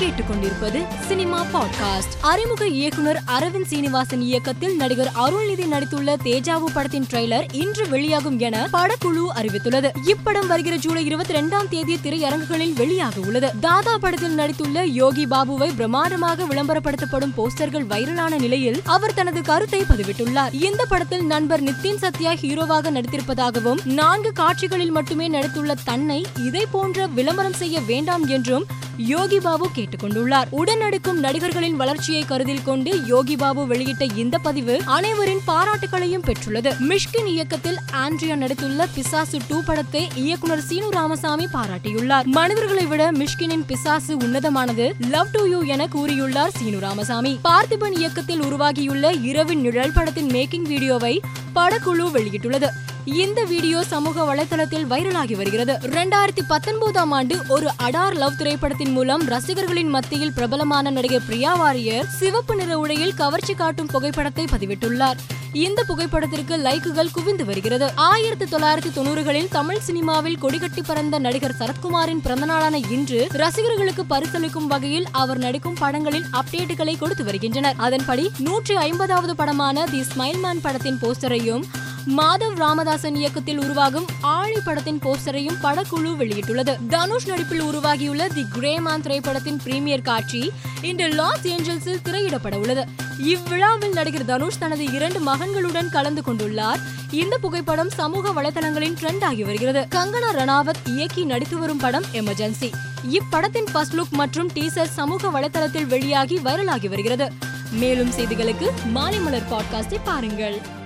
கேட்டுக்கொண்டிருப்பது cinema podcast. அறிமுக இயக்குனர் அரவிந்த் சீனிவாசன் இயக்கத்தில் நடிகர் அருள்நிதி நடித்துள்ள தேஜாவு படத்தின் ட்ரெய்லர் இன்று வெளியாகும் என படக்குழு அறிவித்துள்ளது. இப்படம் வருகிற ஜூலை இருபத்தி இரண்டாம் தேதி திரையரங்குகளில் வெளியாக உள்ளது. தாதா படத்தில் நடித்துள்ள யோகி பாபுவை பிரமாண்டமாக விளம்பரப்படுத்தப்படும் போஸ்டர்கள் வைரலான நிலையில் அவர் தனது கருத்தை பதிவிட்டுள்ளார். இந்த படத்தில் நண்பர் நித்தின் சத்யா ஹீரோவாக நடித்திருப்பதாகவும் நான்கு காட்சிகளில் மட்டுமே நடித்துள்ள தன்னை இதை போன்ற விளம்பரம் செய்ய வேண்டாம் என்றும் யோகி பாபு கேட்டுக்கொண்டுள்ளார். உடனடுக்கும் நடிகர்களின் வளர்ச்சியை கருத்தில் கொண்டு யோகி பாபு வெளியிட்ட இந்த பதிவு அனைவரின் பாராட்டுகளையும் பெற்றுள்ளது. மிஷ்கின் இயக்கத்தில் ஆண்ட்ரியா நடித்துள்ள பிசாசு டூ படத்தை இயக்குனர் சீனு ராமசாமி பாராட்டியுள்ளார். மனிதர்களை விட மிஷ்கினின் பிசாசு உன்னதமானது லவ் டு யூ என கூறியுள்ளார் சீனு ராமசாமி. பார்த்திபன் இயக்கத்தில் உருவாகியுள்ள இரவின் நிழல் படத்தின் மேக்கிங் வீடியோவை படக்குழு வெளியிட்டுள்ளது. இந்த வீடியோ சமூக வலைதளத்தில் வைரலாகி வருகிறது. இரண்டாயிரத்தி பத்தொன்பதாம் ஆண்டு ஒரு அடார் லவ் திரைப்படத்தின் மூலம் ரசிகர்களின் மத்தியில் பிரபலமான நடிகை பிரியா வாரியர் சிவப்பு நிற உடையில் கவர்ச்சி காட்டும் புகைப்படத்தை பதிவிட்டுள்ளார். இந்த புகைப்படத்திற்கு லைக்குகள் குவிந்து வருகிறது. ஆயிரத்தி தொள்ளாயிரத்தி தொண்ணூறுகளில் தமிழ் சினிமாவில் கொடிகட்டி பறந்த நடிகர் சரத்குமாரின் பிறந்தநாளான இன்று ரசிகர்களுக்கு பரிசளிக்கும் வகையில் அவர் நடிக்கும் படங்களின் அப்டேட்டுகளை கொடுத்து வருகின்றனர். அதன்படி நூற்றி ஐம்பதாவது படமான தி ஸ்மைல் மேன் படத்தின் போஸ்டரையும் மாதவ் ராமதாசன் இயக்கத்தில் உருவாகும் ஆழி படத்தின் போஸ்டரையும் படக்குழு வெளியிட்டுள்ளது. தனுஷ் நடிப்பில் உருவாகியுள்ள தி கிரேமான் திரைப்படத்தின் பிரீமியர் காட்சி இன்று லாஸ் ஏஞ்சல்ஸில் திரையிடப்பட உள்ளது. இவ்விழாவில் நடிகர் தனுஷ் தனது இரண்டு மகன்களுடன் கலந்து கொண்டுள்ளார். இந்த புகைப்படம் சமூக வலைதளங்களின் ட்ரெண்ட் ஆகி வருகிறது. கங்கனா ரணாவத் இயக்கி நடித்து வரும் படம் எமர்ஜென்சி இப்படத்தின் ஃபர்ஸ்ட் லுக் மற்றும் டீசர் சமூக வலைதளத்தில் வெளியாகி வைரலாகி வருகிறது. மேலும் செய்திகளுக்கு மாலை மலர் பாட்காஸ்டை பாருங்கள்.